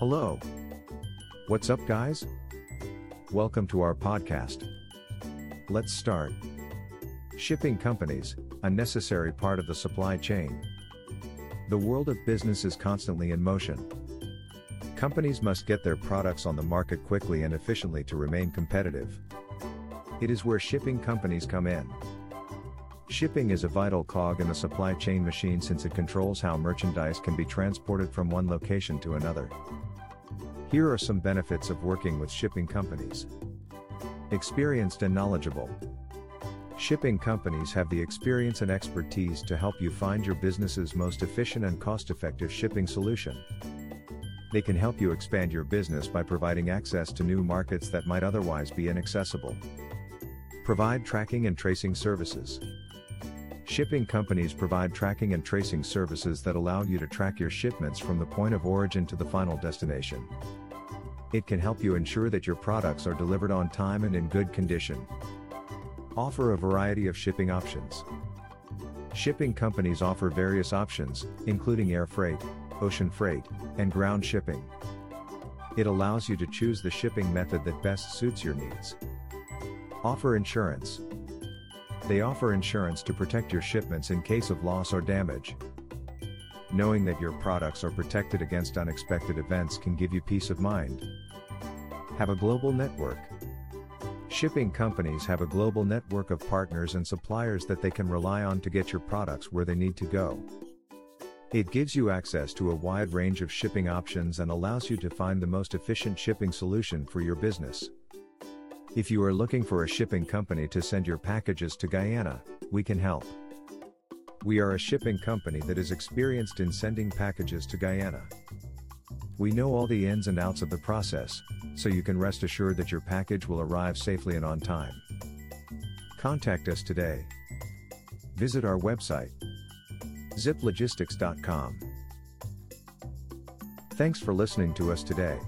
Hello. What's up, guys? Welcome to our podcast. Let's start. Shipping companies, a necessary part of the supply chain. The world of business is constantly in motion. Companies must get their products on the market quickly and efficiently to remain competitive. It is where shipping companies come in. Shipping is a vital cog in the supply chain machine since it controls how merchandise can be transported from one location to another. Here are some benefits of working with shipping companies. Experienced and knowledgeable. Shipping companies have the experience and expertise to help you find your business's most efficient and cost effective shipping solution. They can help you expand your business by providing access to new markets that might otherwise be inaccessible. Provide tracking and tracing services. Shipping companies provide tracking and tracing services that allow you to track your shipments from the point of origin to the final destination. It can help you ensure that your products are delivered on time and in good condition. Offer a variety of shipping options. Shipping companies offer various options, including air freight, ocean freight, and ground shipping. It allows you to choose the shipping method that best suits your needs. Offer insurance. They offer insurance to protect your shipments in case of loss or damage. Knowing that your products are protected against unexpected events can give you peace of mind. Have a global network. Shipping companies have a global network of partners and suppliers that they can rely on to get your products where they need to go. It gives you access to a wide range of shipping options and allows you to find the most efficient shipping solution for your business. If you are looking for a shipping company to send your packages to Guyana, we can help. We are a shipping company that is experienced in sending packages to Guyana. We know all the ins and outs of the process, so you can rest assured that your package will arrive safely and on time. Contact us today. Visit our website ziplogistics.com. Thanks for listening to us today.